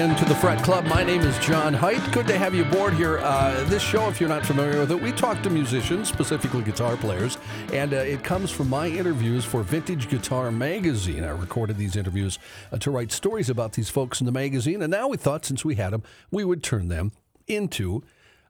again to the Fret Club. My name is John Height. Good to have you aboard here. Uh, this show, if you're not familiar with it, we talk to musicians, specifically guitar players, and uh, it comes from my interviews for Vintage Guitar Magazine. I recorded these interviews uh, to write stories about these folks in the magazine, and now we thought since we had them, we would turn them into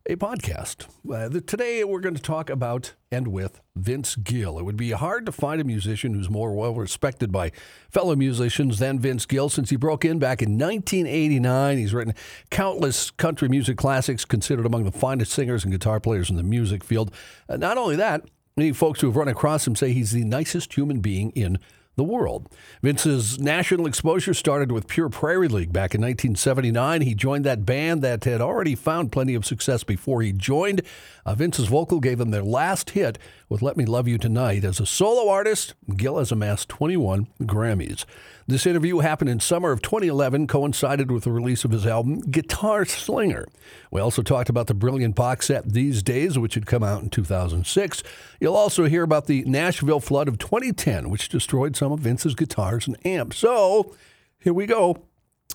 a podcast. Uh, the, today we're going to talk about and with Vince Gill. It would be hard to find a musician who's more well respected by fellow musicians than Vince Gill since he broke in back in 1989. He's written countless country music classics, considered among the finest singers and guitar players in the music field. Uh, not only that, many folks who have run across him say he's the nicest human being in the world. Vince's national exposure started with Pure Prairie League back in 1979. He joined that band that had already found plenty of success before he joined. Uh, Vince's vocal gave them their last hit with Let Me Love You Tonight. As a solo artist, Gill has amassed 21 Grammys. This interview happened in summer of 2011, coincided with the release of his album Guitar Slinger. We also talked about the brilliant box set These Days, which had come out in 2006. You'll also hear about the Nashville flood of 2010, which destroyed some of Vince's guitars and amps. So here we go.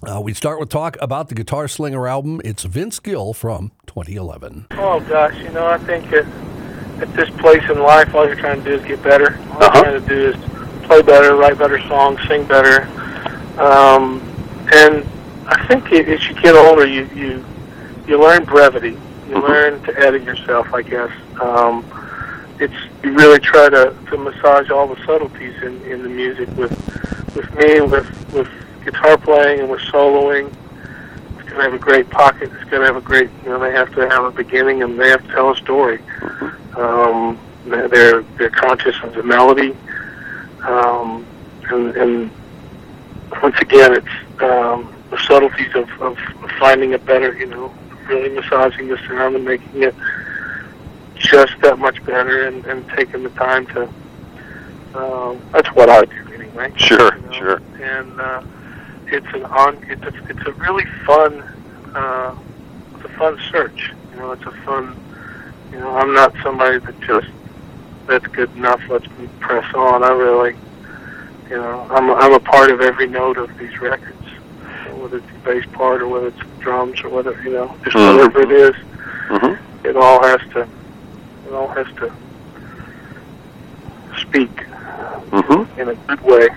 Uh, we start with talk about the Guitar Slinger album. It's Vince Gill from 2011. Oh gosh, you know I think that at this place in life, all you're trying to do is get better. All Uh-huh. you're trying to do is play better, write better songs, sing better. Um, and I think i- as you get older, you you you learn brevity. You Mhm. learn to edit yourself, I guess. Um, it's you really try to, to massage all the subtleties in, in the music with with me with with guitar playing and with soloing. It's gonna have a great pocket. It's gonna have a great you know they have to have a beginning and they have to tell a story. Um, they're they're conscious of the melody, um, and, and once again it's um, the subtleties of, of finding a better you know really massaging the sound and making it just that much better and, and taking the time to. Um, that's what I do anyway. Sure, you know? sure. And uh, it's an on. It's a, it's a really fun. Uh, it's a fun search. You know, it's a fun. You know, I'm not somebody that just that's good enough. Let's press on. I really, you know, I'm I'm a part of every note of these records, whether it's the bass part or whether it's drums or whether you know, just Mhm. whatever it is Mm-hmm. it all has to all has to speak Mm-hmm. in a good way.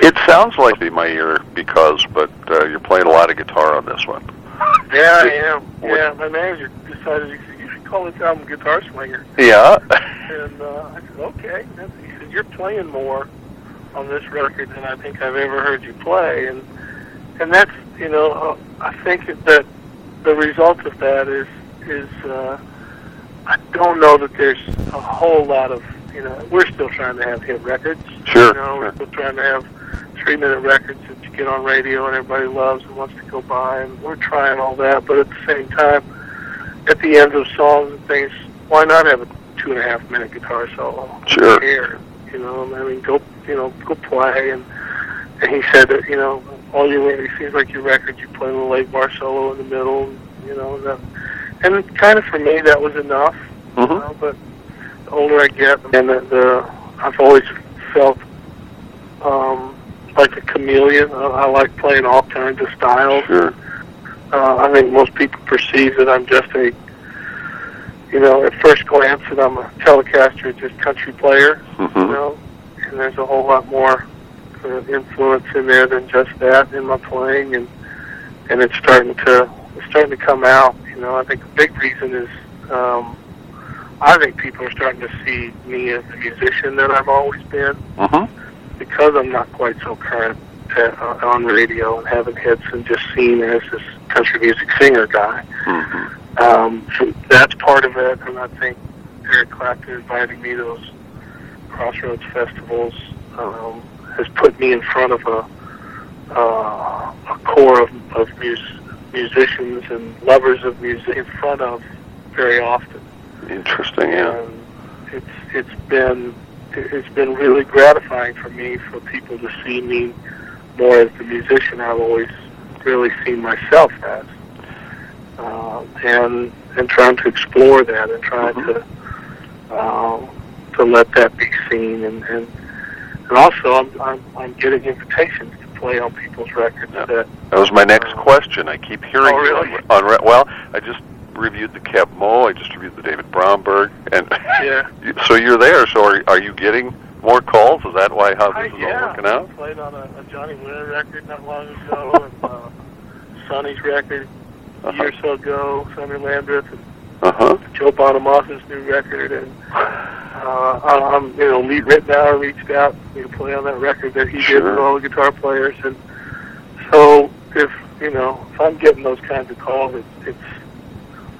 It sounds like they my ear because, but uh, you're playing a lot of guitar on this one. Yeah, I am. Yeah, my manager decided you should call this album Guitar Slinger. Yeah. And uh, I said, okay. He said, you're playing more on this record than I think I've ever heard you play. And and that's, you know, uh, I think that the result of that is, is uh, I don't know that there's a whole lot of, you know, we're still trying to have hit records. Sure, You know, we're still trying to have three-minute records that you get on radio and everybody loves and wants to go buy, and we're trying all that. But at the same time, at the end of songs and things, why not have a two and a half minute guitar solo? Sure. Here, you know, I mean, go, you know, go play. And and he said that, you know, all your it seems like your records, you play a little eight bar solo in the middle, you know, and that, and kind of for me that was enough. Mm-hmm. know, but the older I get, and the, the I've always felt um, like a chameleon. I, I like playing all kinds of styles. Sure. Uh, I think most people perceive that I'm just a, you know, at first glance that I'm a Telecaster, just country player. You Mm-hmm. know, and there's a whole lot more uh, influence in there than just that in my playing, and and it's starting to it's starting to come out. You know, I think the big reason is. Um, I think people are starting to see me as the musician that I've always been Mm-hmm. because I'm not quite so current at, uh, on radio and having hits and just seen as this country music singer guy. Mm-hmm. Um, so that's part of it, and I think Eric Clapton inviting me to those Crossroads festivals um, has put me in front of a, uh, a core of, of mus- musicians and lovers of music in front of very often. Interesting. Yeah. And it's it's been it's been really gratifying for me for people to see me more as the musician I've always really seen myself as, uh, and and trying to explore that and trying to um, to let that be seen and and, and also I'm, I'm I'm getting invitations play on people's records. That That was my next question. I keep hearing Oh, really? on, on well, I just reviewed the Keb Mo, I just reviewed the David Bromberg, and yeah. so you're there. So are are you getting more calls? Is that why how I, this is yeah, all working out? I played on a, a Johnny Winter record not long ago, and uh, Sonny's record a year or so ago, Sonny Landreth, and Uh huh. Joe Bonamassa's new record, and uh, I- I'm, you know, Lee Ritenour reached out to play on that record that he did with all the guitar players, and so if you know, if I'm getting those kinds of calls, it's, it's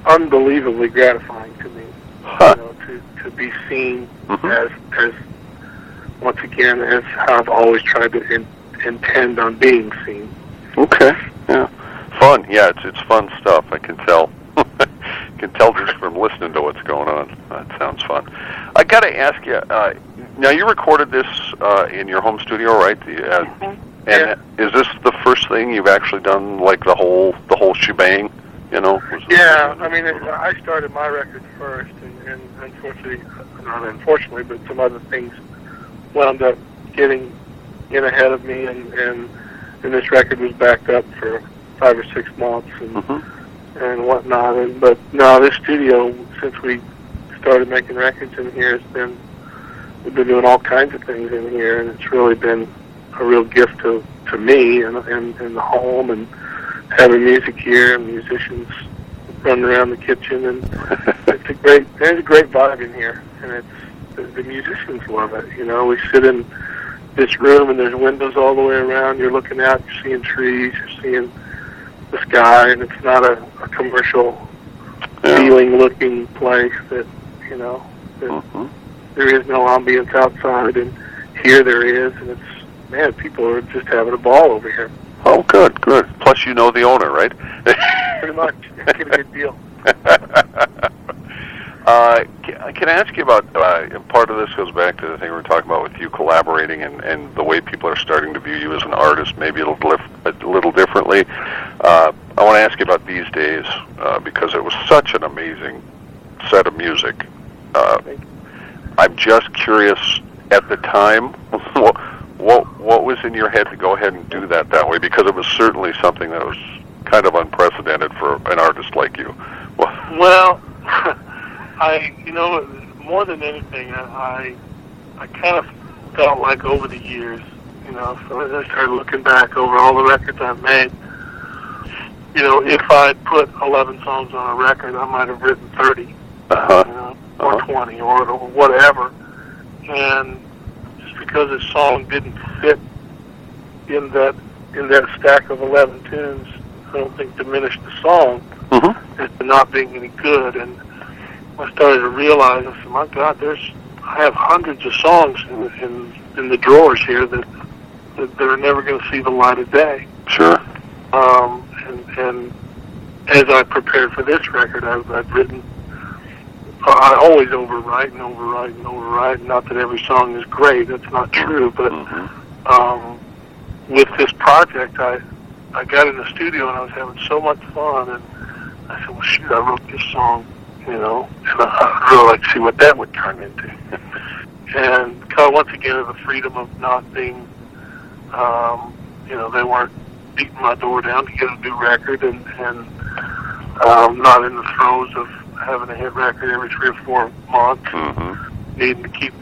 unbelievably gratifying to me, Huh. you know, to to be seen Mhm. as as once again as how I've always tried to in, intend on being seen. Okay. Yeah. Fun. Yeah, it's it's fun stuff. I can tell. Can tell just from listening to what's going on. That sounds fun. I got to ask you. Uh, now you recorded this uh, in your home studio, right? The, uh, and is this the first thing you've actually done, like the whole the whole shebang? You know? Yeah, I mean, it, I started my record first, and, and unfortunately, not unfortunately, but some other things wound up getting in ahead of me, and and, and this record was backed up for five or six months and Mhm. And whatnot. And but no, this studio since we started making records in here has been we've been doing all kinds of things in here, and it's really been a real gift to to me and and, and the home and having music here and musicians running around the kitchen and it's a great there's a great vibe in here and it's the, the musicians love it you know we sit in this room and there's windows all the way around you're looking out you're seeing trees you're seeing the sky and it's not a, a commercial Yeah. feeling looking place that you know that Mhm. there is no ambience outside and here there is and it's man people are just having a ball over here Oh, good, good. Plus, you know the owner, right? pretty much get a good deal uh, can, can I ask you about uh, part of this goes back to the thing we were talking about with you collaborating and, and the way people are starting to view you as an artist, maybe a little dif- a little differently. Uh, I want to ask you about these days uh, because it was such an amazing set of music. Uh, I'm just curious at the time. what, what what was in your head to go ahead and do that that way? Because it was certainly something that was kind of unprecedented for an artist like you. Well, Well, I, you know, more than anything, I, I kind of felt like over the years, you know, so as I started looking back over all the records I've made, you know, if I'd put 11 songs on a record, I might have written 30, uh-huh. know, or Uh-huh. 20, or, or whatever. And just because a song didn't fit in that in that stack of 11 tunes, I don't think diminished the song Mm-hmm. as to not being any good. And I started to realize, I said, my God, there's, I have hundreds of songs in, in, in the drawers here that, that they're never going to see the light of day. Sure. Um, and, and as I prepared for this record, I've, I've written, I always overwrite and overwrite and overwrite. Not that every song is great, that's not true, but Mm-hmm. um, with this project, I I got in the studio and I was having so much fun, and I said, "Well, shoot, I wrote this song, you know, and I'd really like to see what that would turn into." and kind of once again, the freedom of not being, um, you know, they weren't beating my door down to get a new record, and and um, not in the throes of having a hit record every three or four months Mm-hmm. needing to keep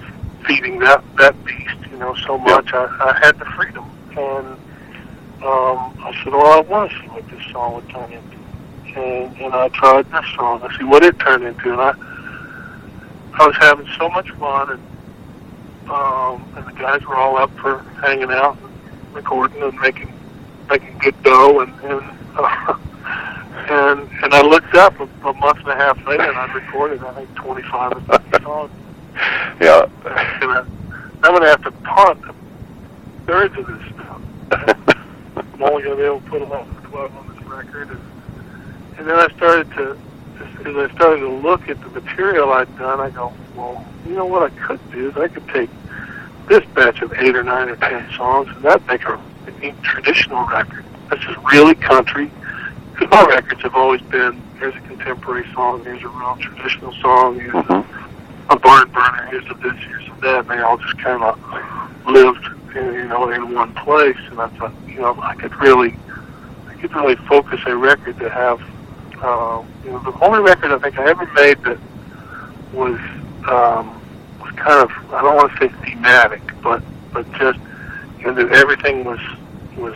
feeding that that beast, you know, so much. I, I had the freedom, and um, I said, "Well, I want to see what this song would turn into," and and I tried this song. I see what it turned into, and I I was having so much fun, and um, and the guys were all up for hanging out, and recording, and making making good dough, and and. Uh, And and I looked up a, a month and a half later, and I'd recorded I think 25 or 30 songs Yeah. gonna, I'm gonna have to punt thirds of this stuff. I'm only gonna be able to put 11 or 12 on this record, and, and then I started to, as I started to look at the material I'd done, I go, well, you know what I could do is I could take this batch of eight or nine or ten songs, and that'd make a, a neat traditional record. That's just really country. Because my records have always been, here's a contemporary song, here's a real traditional song, here's a mm-hmm. a barn burner, here's a this, here's a that, and they all just kind of lived in, you know, in one place. And I thought, you know, I could really, I could really focus a record to have, uh, you know, the only record I think I ever made that was um, was kind of, I don't want to say thematic, but but just, you know, that everything was was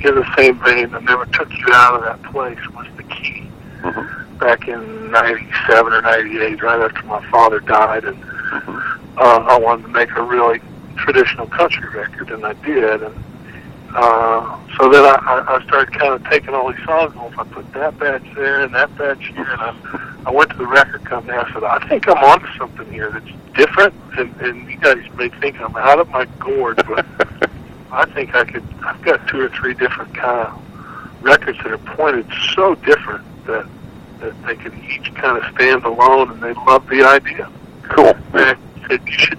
in the same vein that never took you out of that place was the key. Mhm. Back in '97 or '98, right after my father died, and Mhm. uh, I wanted to make a really traditional country record, and I did. And uh, so then I, I started kind of taking all these songs. If I put that batch there and that batch here, and I, I went to the record company. I said, I think I'm onto something here that's different, and, and you guys may think I'm out of my gourd, but I think I could. I've got two or three different kind of records that are pointed so different that that they can each kind of stand alone, and they love the idea. Cool. And I said, you should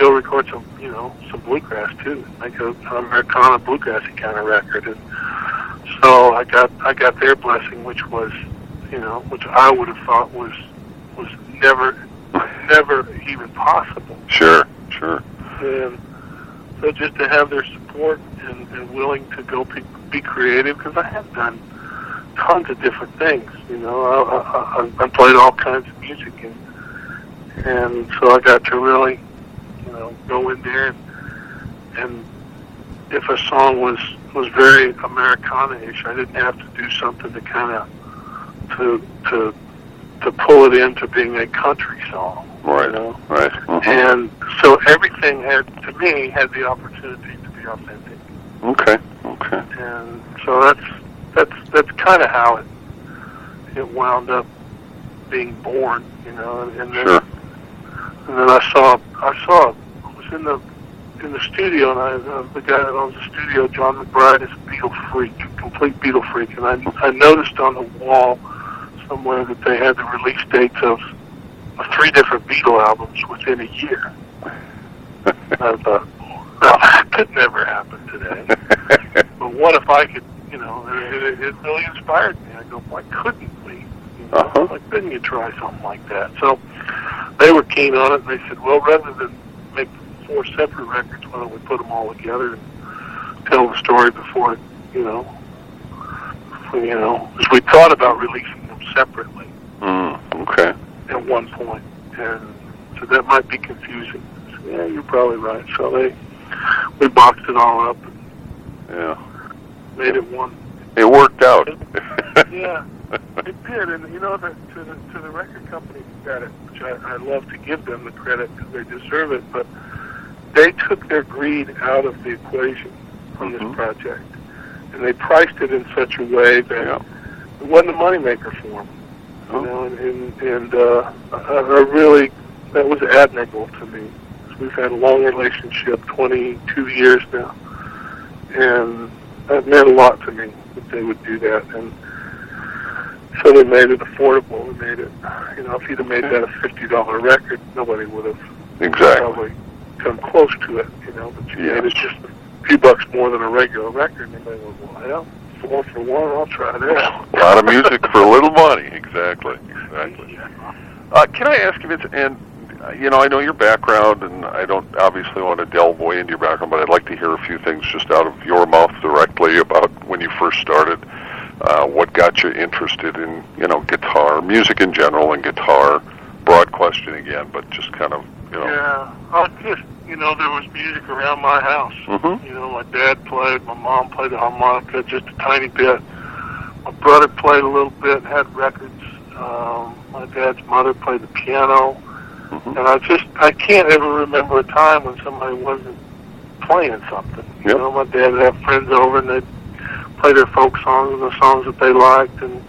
go record some you know some bluegrass too, make a, an Americana bluegrassy kind of record. And so I got I got their blessing, which was you know which I would have thought was was never never even possible. Sure. Sure. And so just to have their support and, and willing to go be, be creative, because I have done tons of different things. You know, I, I, I played all kinds of music, and and so I got to really, know, go in there and and if a song was was very Americana-ish, I didn't have to do something to kind of to to to pull it into being a country song. Right. You know? Right. Mhm. And so everything had, to me, had the opportunity to be authentic. Okay. Okay. And so that's that's that's kind of how it it wound up being born, you know. And, then Sure. and then I saw I saw in the in the studio, and I uh, the guy that owns the studio, John McBride, is a Beatle freak, complete Beatle freak, and I I noticed on the wall somewhere that they had the release dates of, of three different Beatle albums within a year. I thought, well, that could never happen today. But what if I could, you know, it, it, really inspired me. I go, why couldn't we? You know, Uh-huh. Why couldn't you try something like that? So they were keen on it, and they said, well, rather than four separate records, why don't we put them all together and tell the story before, it, you know, before, you know, because we thought about releasing them separately mm, okay. at one point, and so that might be confusing. Said, yeah, you're probably right. So they we boxed it all up and Yeah. made it one. It worked out. Yeah, it did, and you know, the, to the to the record company credit, which I, I love to give them the credit because they deserve it, but they took their greed out of the equation on this Mhm. project, and they priced it in such a way that Yeah. it wasn't a moneymaker for them. You Oh. know, and and, and uh, I, I really that was admirable to me. We've had a long relationship, 22 years now, and that meant a lot to me that they would do that. And so they made it affordable. They made it, you know, if you'd have made that a $50 record, nobody would have Exactly. probably come close to it. You know, but you Yeah. made it just a few bucks more than a regular record, and they went, well, four for one, I'll try that. A lot of music for a little money. Exactly. Exactly. Uh, can I ask if it's and you know I know your background and I don't obviously want to delve way into your background, but I'd like to hear a few things just out of your mouth directly about when you first started. Uh, what got you interested in you know guitar, music in general, and guitar? Broad question again, but just kind of you know. Yeah, I just you know there was music around my house. Mhm. You know, my dad played, my mom played the harmonica just a tiny bit. My brother played a little bit, had records. Um, my dad's mother played the piano, Mhm. and I just I can't ever remember a time when somebody wasn't playing something. You Yep. know, my dad would have friends over and they'd play their folk songs and the songs that they liked, and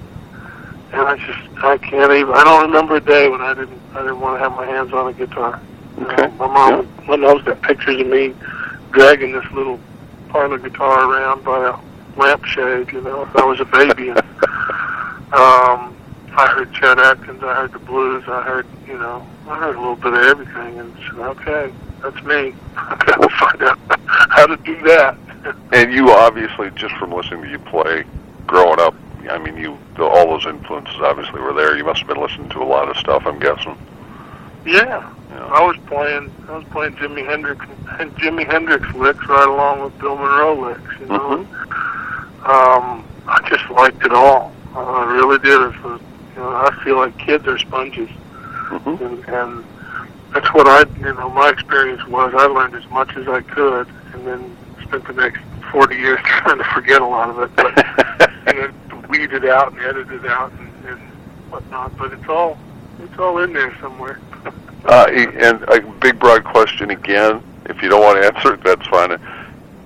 and I just I can't even I don't remember a day when I didn't I didn't want to have my hands on a guitar. You know, my mom, my mom's got pictures of me dragging this little parlor guitar around by a lampshade. You know, I was a baby. And, um, I heard Chet Atkins. I heard the blues. I heard, you know, I heard a little bit of everything. And said, okay, that's me. I gotta find out how to do that. And you obviously, just from listening to you play, growing up, I mean, you the, all those influences obviously were there. You must have been listening to a lot of stuff. I'm guessing. yeah. Yeah. I was playing. I was playing Jimi Hendrix, and Jimi Hendrix licks right along with Bill Monroe licks. You know, um, I just liked it all. Uh, I really did. It was, you know, I feel like kids are sponges, hmm and, and that's what I, you know, my experience was. I learned as much as I could, and then spent the next 40 years trying to forget a lot of it, but and then weed it out and edit it out and, and whatnot. But it's all, it's all in there somewhere. Uh, and a big broad question again. If you don't want to answer it, that's fine.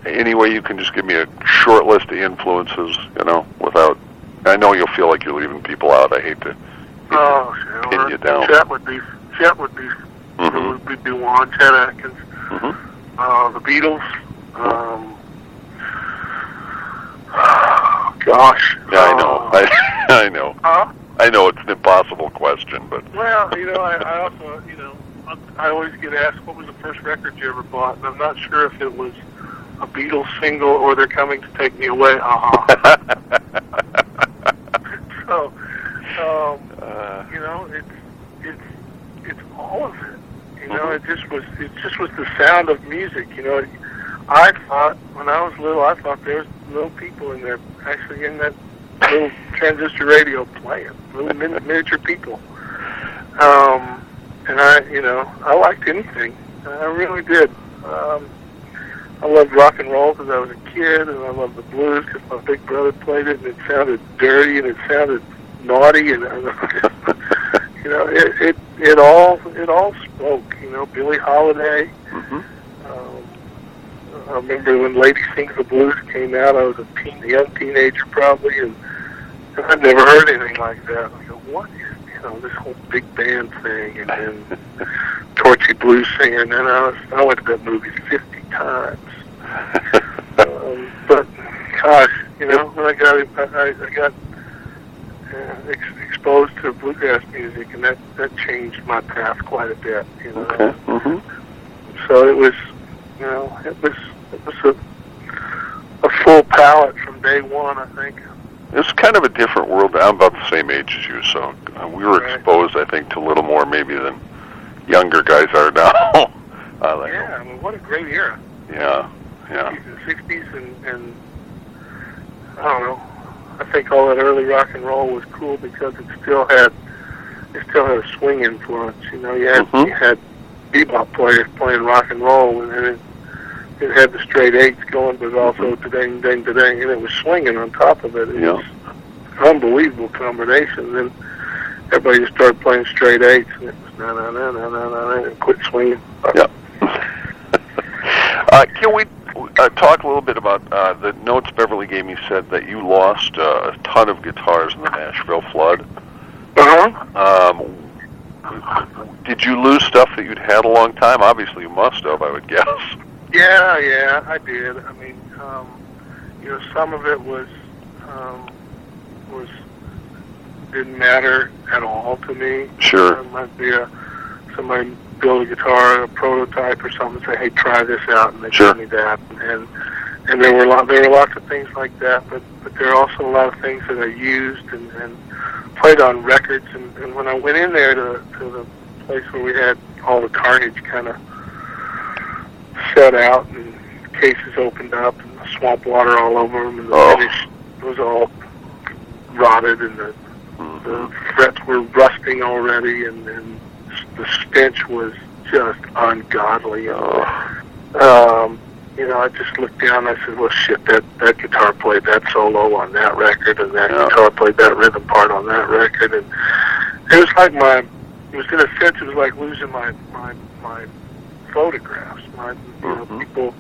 Any way you can just give me a short list of influences, you know, without. I know you'll feel like you're leaving people out. I hate to. Oh, sure. Pin you down. Chet would be, Chet would be, Mhm. would be, one. Chet Atkins. Mhm. Uh, the Beatles. Um, gosh. Yeah, I know. Uh, I, I know. huh? I know it's an impossible question, but Well, you know, I, I also, you know, I- always get asked, what was the first record you ever bought? And I'm not sure if it was a Beatles single or They're Coming to Take Me Away. Uh-huh. so, um, uh, you know, it's it's it's all of it. You know, it just was it just was the sound of music. You know, I thought when I was little, I thought there was little people in there actually in that little transistor radio playing, little min- miniature people. Um, and I, you know, I liked anything. I really did. Um, I loved rock and roll because I was a kid, and I loved the blues because my big brother played it, and it sounded dirty and it sounded naughty, and you know, it it it all it all spoke. You know, Billie Holiday. mhm. I remember when Lady Sings the Blues came out. I was a teen, a young teenager probably, and, and I'd never heard anything like that. I go, what is you know this whole big band thing, and then Torchy Blues singer, and then I was I went to that movie fifty times. Um, but gosh, you know, when I got I, I got uh, ex- exposed to bluegrass music, and that that changed my path quite a bit. You know, Okay. Mhm. so it was, you know, it was it was a a full palette from day one. I think. It's kind of a different world. I'm about the same age as you, so uh, we were Right. exposed, I think, to a little more maybe than younger guys are now. uh, like, Yeah, I mean, what a great era. yeah, yeah. The '60s and and I don't know. I think all that early rock and roll was cool because it still had it still had a swing influence. You know, you had Mhm. you had bebop players playing rock and roll, and then it had the straight eights going, but also ding ding ding, and it was swinging on top of it. It Yeah. was an unbelievable combination. Then everybody just started playing straight eights, and it was na na na na na na, and quit swinging. Yeah. uh, can we uh, talk a little bit about uh, the notes Beverly gave me? Said that you lost uh, a ton of guitars in the Nashville flood. Uh huh. Um, did you lose stuff that you'd had a long time? Obviously, you must have. I would guess. Yeah, yeah, I did. I mean, um, you know, some of it was um, was didn't matter at all to me. Sure. There might be a somebody build a guitar, a prototype or something, say, "Hey, try this out," and they Sure. give me that, and and there were a lot, there were lots of things like that. But but there are also a lot of things that I used and, and played on records. And, and when I went in there to to the place where we had all the carnage kind of set out and cases opened up and the swamp water all over them and the Oh. finish was all rotted and the, the Mhm. frets were rusting already and, and the stench was just ungodly. Oh. Um, you know, I just looked down and I said, well, shit, that, that guitar played that solo on that record and that Yeah. guitar played that rhythm part on that record. And it was like my, it was in a sense, it was like losing my, my, my photographs. My, you know, Mhm. people,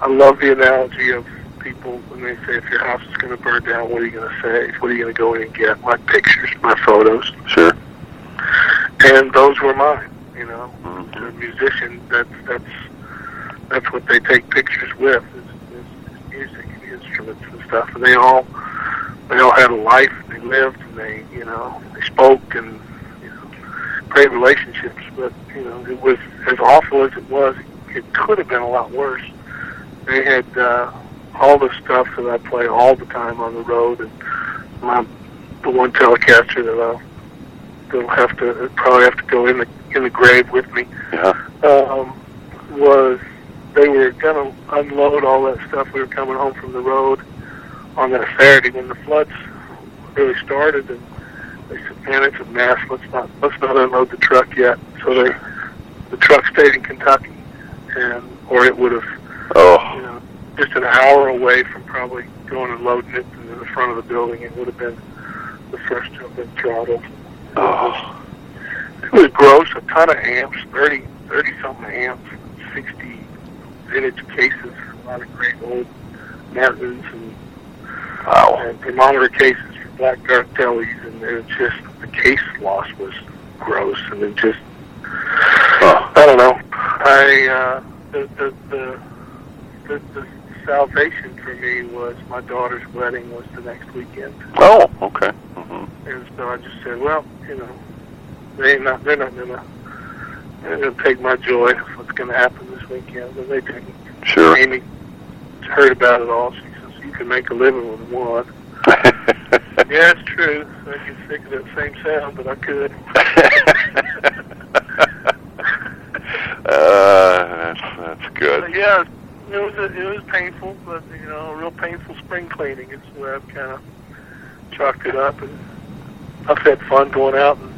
I love the analogy of people when they say, if your house is going to burn down, what are you going to say? What are you going to go in and get? My pictures, my photos. Sure. And those were mine, you know Mhm. the musician, that's that's that's what they take pictures with is, is, is music, and instruments and stuff. And they all they all had a life. They lived, and they you know they spoke, and great relationships. But you know it was as awful as it was. It could have been a lot worse. They had uh, all the stuff that I play all the time on the road, and my the one Telecaster that I'll they'll have to probably have to go in the in the grave with me Yeah. um, was they were gonna unload all that stuff. We were coming home from the road on that Saturday when the floods really started, and they said, "Man, it's a mess. Let's not let's not unload the truck yet." So they the truck stayed in Kentucky, and or it would have Oh, you know, just an hour away from probably going and loading it in the front of the building. It would have been the first to have been throttled. oh, It was gross, a ton of amps, 30, 30 something amps, 60 vintage cases, a lot of great old Martins and, wow. and thermometer cases blackguard tellies, and it was just, the case loss was gross, and it just, Oh, I don't know. I uh, the, the the the the salvation for me was my daughter's wedding was the next weekend, oh, okay. hmm and so I just said, well, you know, they not they're not gonna they're gonna take my joy of what's gonna happen this weekend, and they didn't. Sure. Amy heard about it all. She says you can make a living with one. Yeah, it's true. I get sick of that same sound, but I could. uh, that's that's good. But yeah, it was a, it was painful, but you know, a real painful spring cleaning. It's way I've kind of chalked it up, and I've had fun going out and,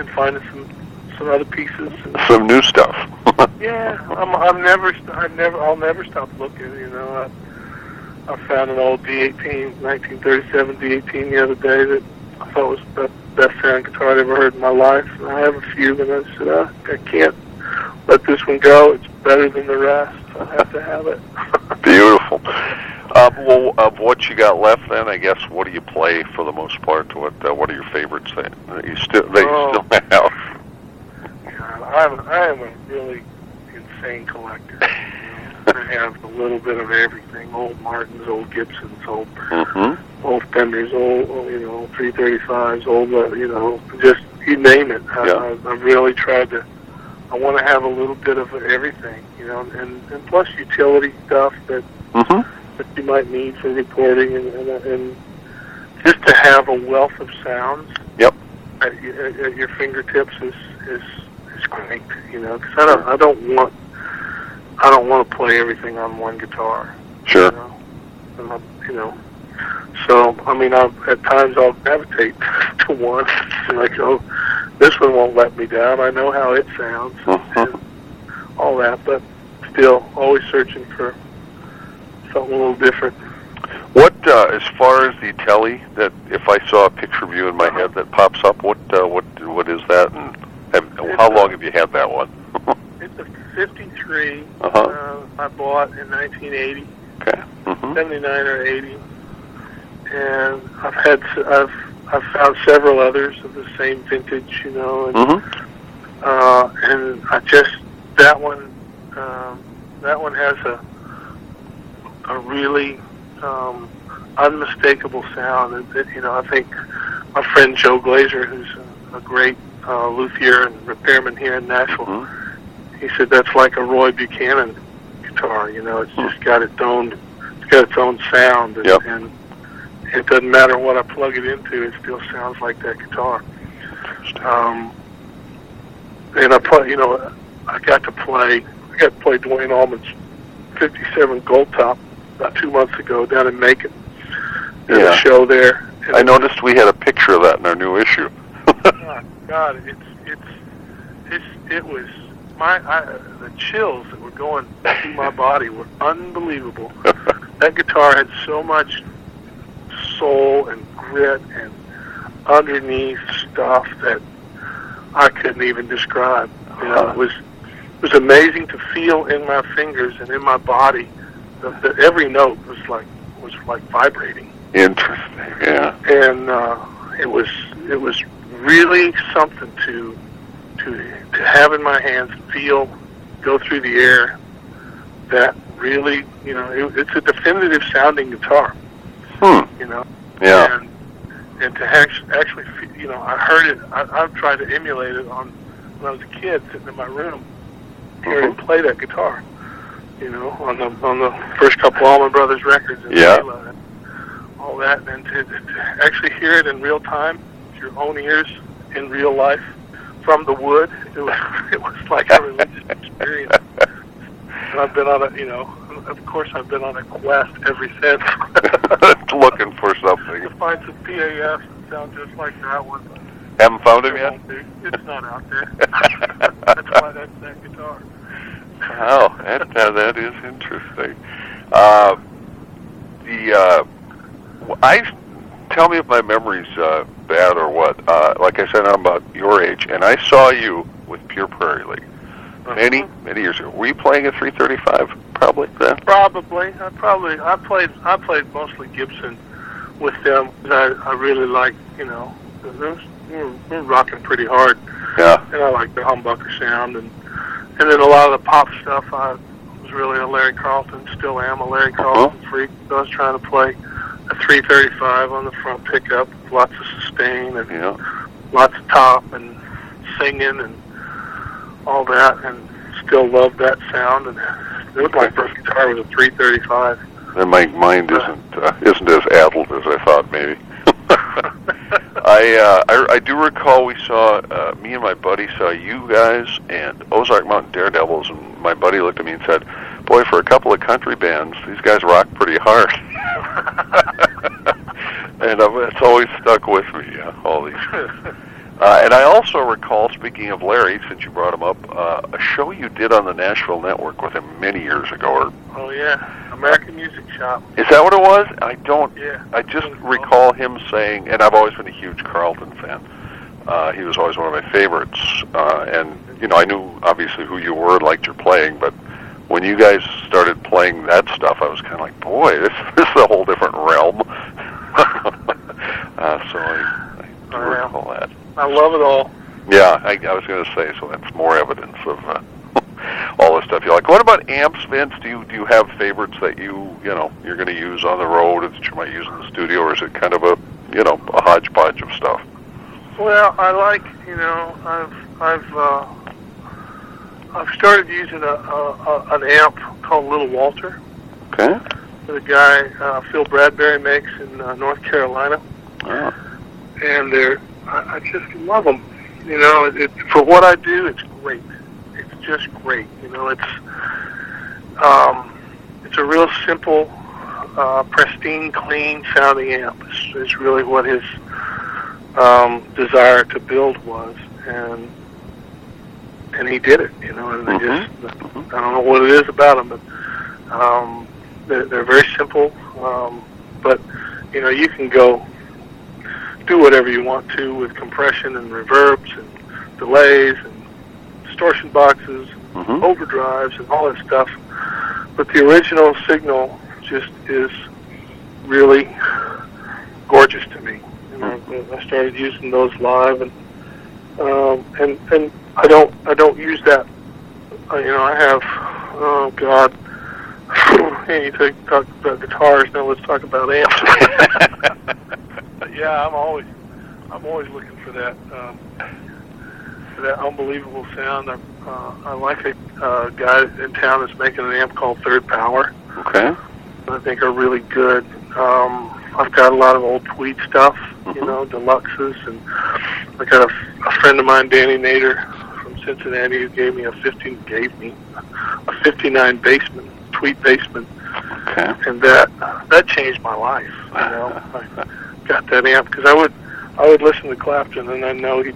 and finding some some other pieces. And, Some new stuff. yeah, I'm I'm never I never I'll never stop looking. You know, I I found an old D18 1937 D18 the other day that I thought was the best sound guitar I'd ever heard in my life. And I have a few, but I said oh, I can't let this one go. It's better than the rest. I have to have it. Beautiful. Uh, well, of what you got left, then I guess what do you play for the most part? What uh, What are your favorites that that you still that you Oh. still have? God, I'm I am a really insane collector. I have a little bit of everything: old Martins, old Gibsons, old Mm-hmm. old Fenders, old you know 335s, old uh, you know just you name it. I, Yeah. I, I've really tried to. I want to have a little bit of everything, you know, and and plus utility stuff that Mm-hmm. that you might need for recording, and and, and just to have a wealth of sounds. Yep. At, at, at your fingertips is is is great, you know, because I don't I don't want I don't want to play everything on one guitar. Sure. You know, and I'm, you know. So I mean, I'll, at times I'll gravitate to one, and I go, this one won't let me down. I know how it sounds, Mhm. and all that, but still always searching for something a little different. What, uh, as far as the telly, that if I saw a picture of you in my head that pops up, what uh, what what is that, and have, how long have you had that one? It's a 53 Uh-huh. uh, I bought in 1980, okay. Mm-hmm. 79 or 80, and I've had I've I've found several others of the same vintage, you know, and Mm-hmm. uh, and I just that one um, that one has a a really um, unmistakable sound. It, it, you know, I think my friend Joe Glaser, who's a, a great uh, luthier and repairman here in Nashville, Mm-hmm. He said that's like a Roy Buchanan guitar. You know, it's just got its own it's got its own sound, and, Yep. and it doesn't matter what I plug it into, it still sounds like that guitar. Um, and I play, you know, I got to play, I got to play Duane Allman's '57 Gold Top about two months ago down in Macon. There's Yeah. a show there. and I noticed we had a picture of that in our new issue. God, God, it's it's it's it was my I, the chills that were going through my body were unbelievable. That guitar had so much soul and grit and underneath stuff that I couldn't even describe. You know, it was it was amazing to feel in my fingers and in my body. The, the, every note was like was like vibrating Interesting. Yeah. and uh, it was it was really something to to to have in my hands, feel, go through the air. That really, you know, it, it's a definitive sounding guitar. Hmm. You know, Yeah. and and to actually actually, you know, I heard it. I, I've tried to emulate it on when I was a kid, sitting in my room, hearing him play that guitar. You know, on the on the first couple of Allman Brothers records. And Yeah. Layla and all that, and to, to actually hear it in real time, with your own ears, in real life, from the wood, it was it was like a religious experience. And I've been on a, you know, of course, I've been on a quest ever since Looking for something. to find some PAFs that sound just like that one. Haven't found him It yet? It's not out there. that's why that's that guitar. Wow, that uh, that is interesting. Uh, the uh, I tell me if my memory's uh, bad or what. Uh, like I said, I'm about your age, and I saw you with Pure Prairie League many many years ago. Were you playing at 335? Probably then. Probably. I probably. I played. I played mostly Gibson with them. 'cause I I really like you know. They're, they're, they're rocking pretty hard, Yeah. and I like the humbucker sound, and and then a lot of the pop stuff. I was really a Larry Carlton. Still am a Larry Carlton freak. So I was trying to play a 335 on the front pickup, lots of sustain and Yeah. lots of top and singing and all that, and still love that sound. And it was my first guitar was a 335. Then my mind isn't uh, isn't as addled as I thought maybe. I, uh, I I do recall we saw uh, me and my buddy saw you guys and Ozark Mountain Daredevils, and my buddy looked at me and said, "Boy, for a couple of country bands, these guys rock pretty hard." and um, it's always stuck with me. Uh, all these. Uh, and I also recall, speaking of Larry, since you brought him up, uh, a show you did on the Nashville Network with him many years ago. Or oh yeah, American Music Shop. is that what it was? I don't Yeah. I just recall him saying, and I've always been a huge Carlton fan. Uh, he was always one of my favorites, uh, and you know I knew obviously who you were, liked your playing, but when you guys started playing that stuff, I was kind of like, boy, this this is a whole different realm. uh, so I, I do recall that. I love it all. Yeah, I, I was going to say, so that's more evidence of uh, all the stuff you like. What about amps, Vince? Do you do you have favorites that you you know you're going to use on the road that you might use in the studio, or is it kind of a you know a hodgepodge of stuff? Well, I like you know I've I've uh, I've started using a, a, a an amp called Little Walter Okay. A guy uh, Phil Bradbury makes in uh, North Carolina. Oh. and they're I, I just love them. You know, it, it, for what I do, it's great. It's just great. You know, it's um, it's a real simple, uh, pristine, clean sounding amp. Is, is really what his um, desire to build was, and and he did it. You know, and they just I don't know what it is about them, but um, they're, they're very simple. Um, but you know, you can go do whatever you want to with compression and reverbs and delays and distortion boxes, hmm overdrives, and all that stuff. But the original signal just is really gorgeous to me. You know, I started using those live, and um, and and I don't I don't use that. Uh, you know, I have oh God. Hey, you talk about guitars now. Let's talk about amps. yeah, I'm always, I'm always looking for that, um, for that unbelievable sound. I, uh, I like a uh, guy in town that's making an amp called Third Power. Okay. I think are really good. Um, I've got a lot of old Tweed stuff, you Mhm. know, deluxes, and I got a, a friend of mine, Danny Nader from Cincinnati, who gave me a 15, gave me a 59 Bassman, Tweed Bassman, Okay. and that that changed my life. You know, I got that amp because I would I would listen to Clapton, and I know he'd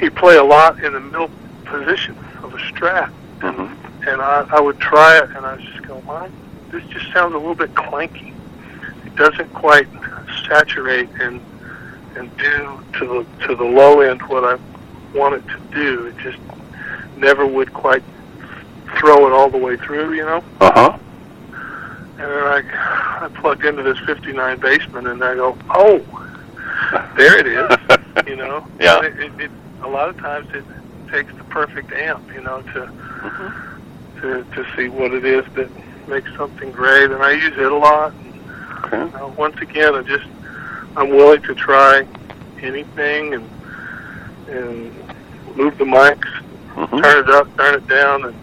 he'd play a lot in the middle position of a Strat, hmm and I, I would try it, and I was just going, "My, this just sounds a little bit clanky. It doesn't quite saturate and and do to the to the low end what I want it to do. It just never would quite throw it all the way through, you know." Uh huh. And then I, I plugged into this 59 Bassman, and I go, oh, there it is, you know. Yeah. It, it, it, a lot of times it takes the perfect amp, you know, to Mm-hmm. to to see what it is that makes something great. And I use it a lot. Okay. Uh, once again, I just I'm willing to try anything and and move the mics, hmm turn it up, turn it down, and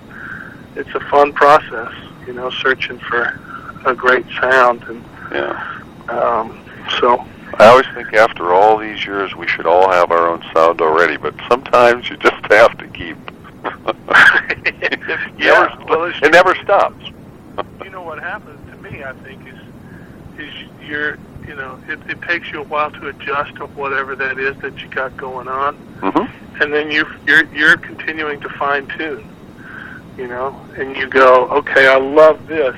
it's a fun process, you know, searching for a great sound. And Yeah. um, so, I always think after all these years, we should all have our own sound already, but sometimes you just have to keep. you it never stops. you know what happens to me? I think is is you're you know it, it takes you a while to adjust to whatever that is that you got going on, hmm and then you you're you're continuing to fine tune. You know, and you go, okay, I love this.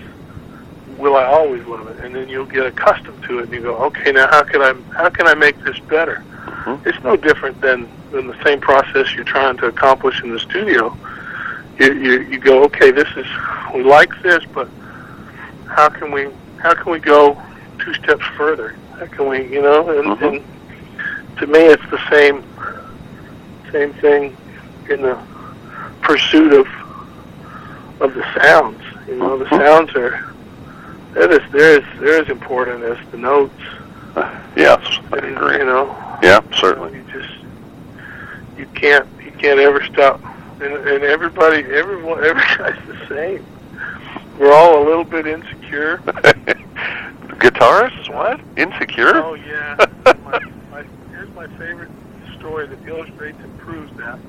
Will I always love it? And then you'll get accustomed to it, and you go, okay, now how can I how can I make this better? Mhm. It's no different than than the same process you're trying to accomplish in the studio. You you, you go, okay, this is we like this, but how can we how can we go two steps further? How can we you know? And, Mhm. and to me, it's the same same thing in the pursuit of of the sounds. You know, the sounds are that is they're as they're as important as the notes. Yes, I And, agree. You know, Yeah, certainly. you just you can't you can't ever stop. And, and everybody, everyone, every guy's the same. We're all a little bit insecure. Guitarists? What? Insecure? Oh yeah. my, my, here's my favorite story that illustrates and proves that.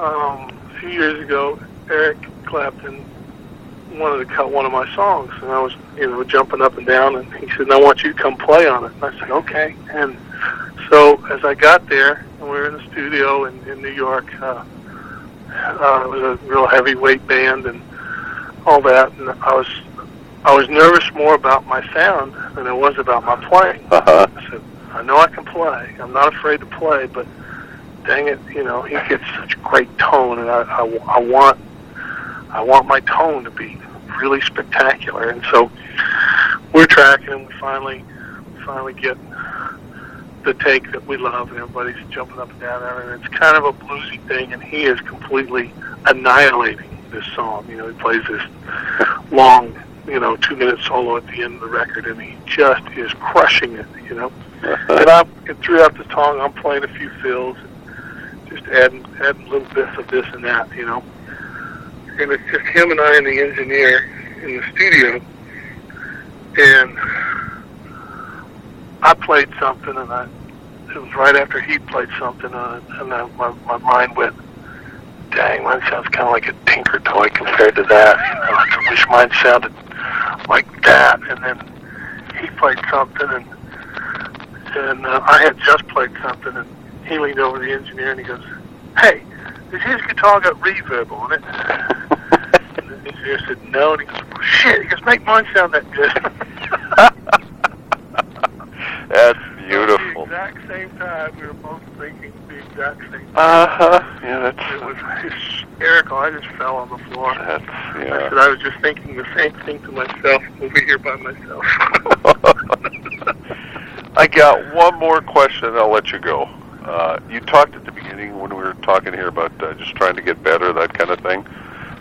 Um, few years ago, Eric Clapton wanted to cut one of my songs, and I was, you know, jumping up and down, and he said, "I want you to come play on it." And I said, "Okay." And so as I got there, and we were in the studio in, in New York, uh, uh, it was a real heavyweight band and all that, and I was I was nervous more about my sound than I was about my playing. Uh-huh. I said, I know I can play. I'm not afraid to play, but dang it, you know, he gets such great tone, and I, I, I want I want my tone to be really spectacular. And so we're tracking, and we finally we finally get the take that we love, and everybody's jumping up and down there, and it's kind of a bluesy thing, and he is completely annihilating this song. You know, he plays this long, you know, two minute solo at the end of the record, and he just is crushing it. You know, and I'm and throughout the song, I'm playing a few fills, and just adding adding little bits of this and that. You know, and it's just him and I and the engineer in the studio, and I played something, and I it was right after he played something, uh, and I, my my mind went, "Dang, mine sounds kind of like a Tinker Toy compared to that." You know, I wish mine sounded like that. And then he played something, and and uh, I had just played something, and he leaned over the engineer and he goes, "Hey, does his guitar got reverb on it?" And the engineer said, "No," and he goes, well, "Shit," he goes, "Make mine sound that good." That's beautiful. At the exact same time, we were both thinking the exact same thing. Uh-huh. Yeah, It that's... was hysterical. I just fell on the floor. That's, yeah. I said I was just thinking the same thing to myself over here by myself. I got one more question, I'll let you go. Uh, you talked at the beginning when we were talking here about uh, just trying to get better, that kind of thing.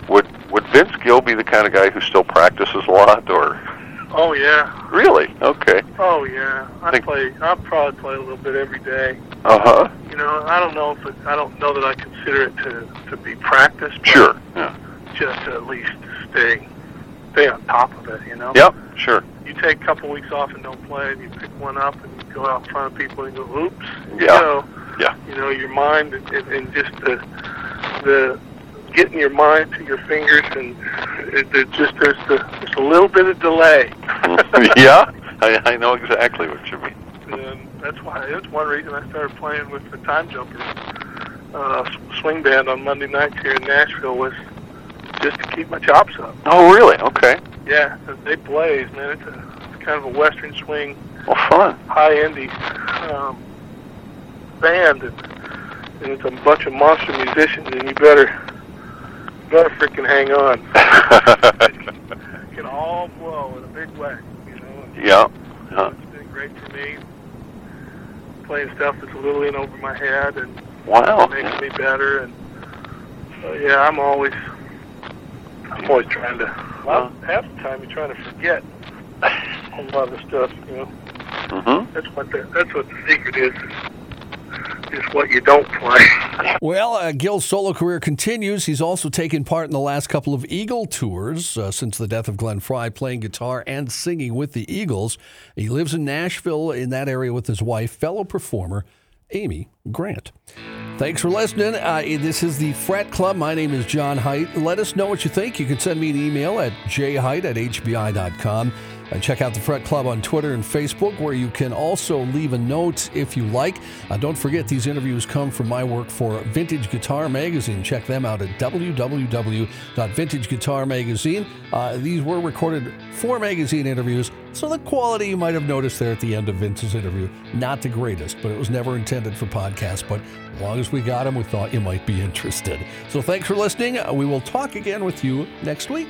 Would would Vince Gill be the kind of guy who still practices a lot, or oh yeah, really? Okay. oh yeah. I Think- play. I probably play a little bit every day. Uh huh. You know, I don't know if it, I don't know that I consider it to to be practice. but Sure. Yeah. Just to at least stay stay on top of it. You know. Yep. Sure. You take a couple weeks off and don't play, and you pick one up and you go out in front of people and go, "Oops." and you Yeah. Yeah. You know, your mind and, and, just the the getting your mind to your fingers and it, it just there's the there's a little bit of delay. yeah. I, I know exactly what you mean. and that's why that's one reason I started playing with the Time Jumpers uh, swing band on Monday nights here in Nashville was just to keep my chops up. Oh, really? Okay. Yeah, they blaze, man. It's a it's kind of a western swing, Well, fun. high indie um, band, and, and it's a bunch of monster musicians, and you better better freaking hang on. It can all blow in a big way, you know. and yeah. It's been great for me playing stuff that's a little in over my head and Wow. makes me better. And so, yeah, I'm always I'm always trying to. Well, half the time you're trying to forget a lot of stuff. You know, Mm-hmm. that's what the that's what the secret is. Is what you don't play. Well, uh, Gill's solo career continues. He's also taken part in the last couple of Eagle tours uh, since the death of Glenn Frey, playing guitar and singing with the Eagles. He lives in Nashville in that area with his wife, fellow performer Amy Grant. Thanks for listening. Uh, this is the Fret Club. My name is John Heidt. Let us know what you think. You can send me an email at jheight at hbi.com. And check out the Fret Club on Twitter and Facebook, where you can also leave a note if you like. Uh, don't forget, these interviews come from my work for Vintage Guitar Magazine. Check them out at www.vintageguitarmagazine. Uh, these were recorded for magazine interviews, so the quality you might have noticed there at the end of Vince's interview, not the greatest, but it was never intended for podcast. But as long as we got them, we thought you might be interested. So thanks for listening. Uh, we will talk again with you next week.